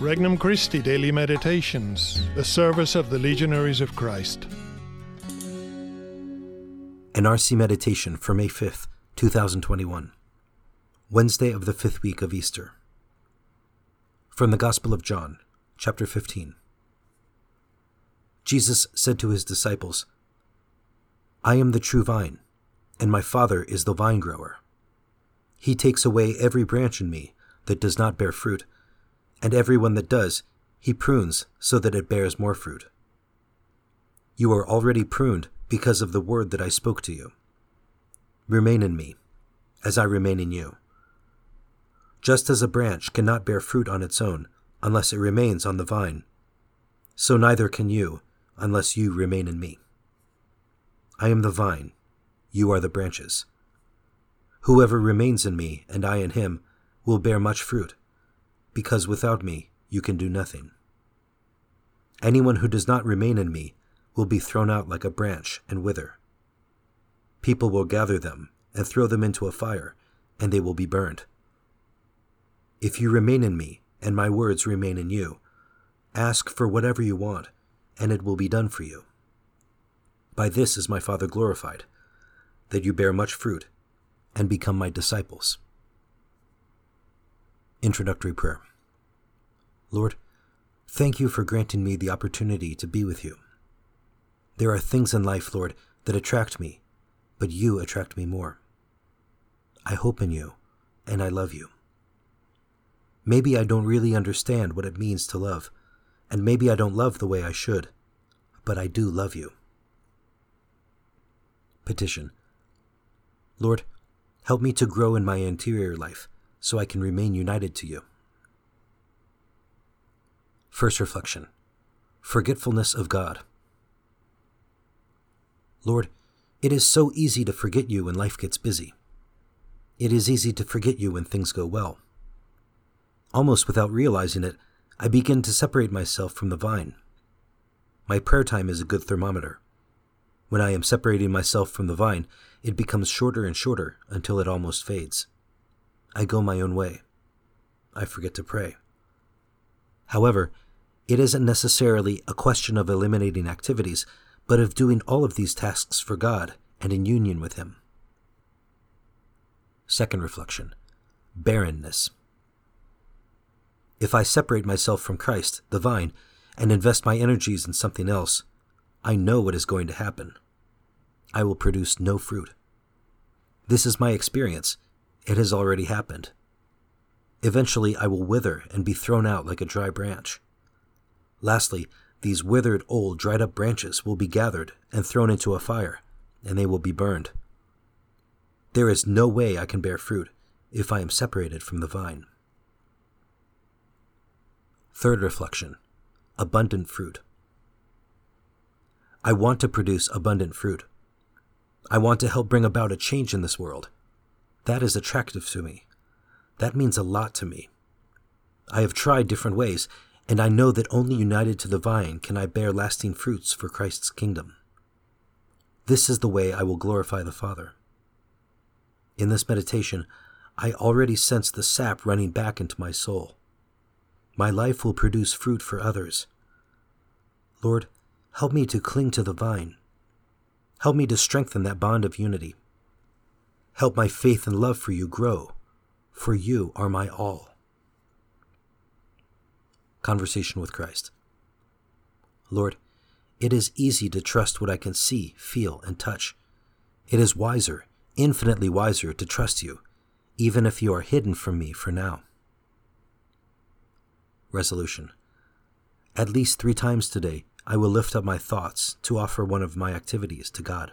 Regnum Christi Daily Meditations, the service of the Legionaries of Christ. An RC Meditation for May 5th, 2021. Wednesday of the fifth week of Easter. From the Gospel of John, chapter 15. Jesus said to his disciples, I am the true vine, and my Father is the vine grower. He takes away every branch in me that does not bear fruit and every one that does, he prunes so that it bears more fruit. You are already pruned because of the word that I spoke to you. Remain in me, as I remain in you. Just as a branch cannot bear fruit on its own unless it remains on the vine, so neither can you unless you remain in me. I am the vine, you are the branches. Whoever remains in me and I in him will bear much fruit because without me you can do nothing. Anyone who does not remain in me will be thrown out like a branch and wither. People will gather them and throw them into a fire, and they will be burned. If you remain in me, and my words remain in you, ask for whatever you want, and it will be done for you. By this is my Father glorified, that you bear much fruit, and become my disciples. Introductory Prayer Lord, thank you for granting me the opportunity to be with you. There are things in life, Lord, that attract me, but you attract me more. I hope in you, and I love you. Maybe I don't really understand what it means to love, and maybe I don't love the way I should, but I do love you. Petition Lord, help me to grow in my interior life so I can remain united to you. First reflection Forgetfulness of God. Lord, it is so easy to forget you when life gets busy. It is easy to forget you when things go well. Almost without realizing it, I begin to separate myself from the vine. My prayer time is a good thermometer. When I am separating myself from the vine, it becomes shorter and shorter until it almost fades. I go my own way. I forget to pray. However, it isn't necessarily a question of eliminating activities, but of doing all of these tasks for God and in union with Him. Second reflection barrenness. If I separate myself from Christ, the vine, and invest my energies in something else, I know what is going to happen. I will produce no fruit. This is my experience. It has already happened. Eventually, I will wither and be thrown out like a dry branch. Lastly, these withered, old, dried up branches will be gathered and thrown into a fire, and they will be burned. There is no way I can bear fruit if I am separated from the vine. Third reflection Abundant fruit. I want to produce abundant fruit. I want to help bring about a change in this world. That is attractive to me. That means a lot to me. I have tried different ways, and I know that only united to the vine can I bear lasting fruits for Christ's kingdom. This is the way I will glorify the Father. In this meditation, I already sense the sap running back into my soul. My life will produce fruit for others. Lord, help me to cling to the vine. Help me to strengthen that bond of unity. Help my faith and love for you grow, for you are my all. Conversation with Christ. Lord, it is easy to trust what I can see, feel, and touch. It is wiser, infinitely wiser, to trust you, even if you are hidden from me for now. Resolution. At least three times today, I will lift up my thoughts to offer one of my activities to God.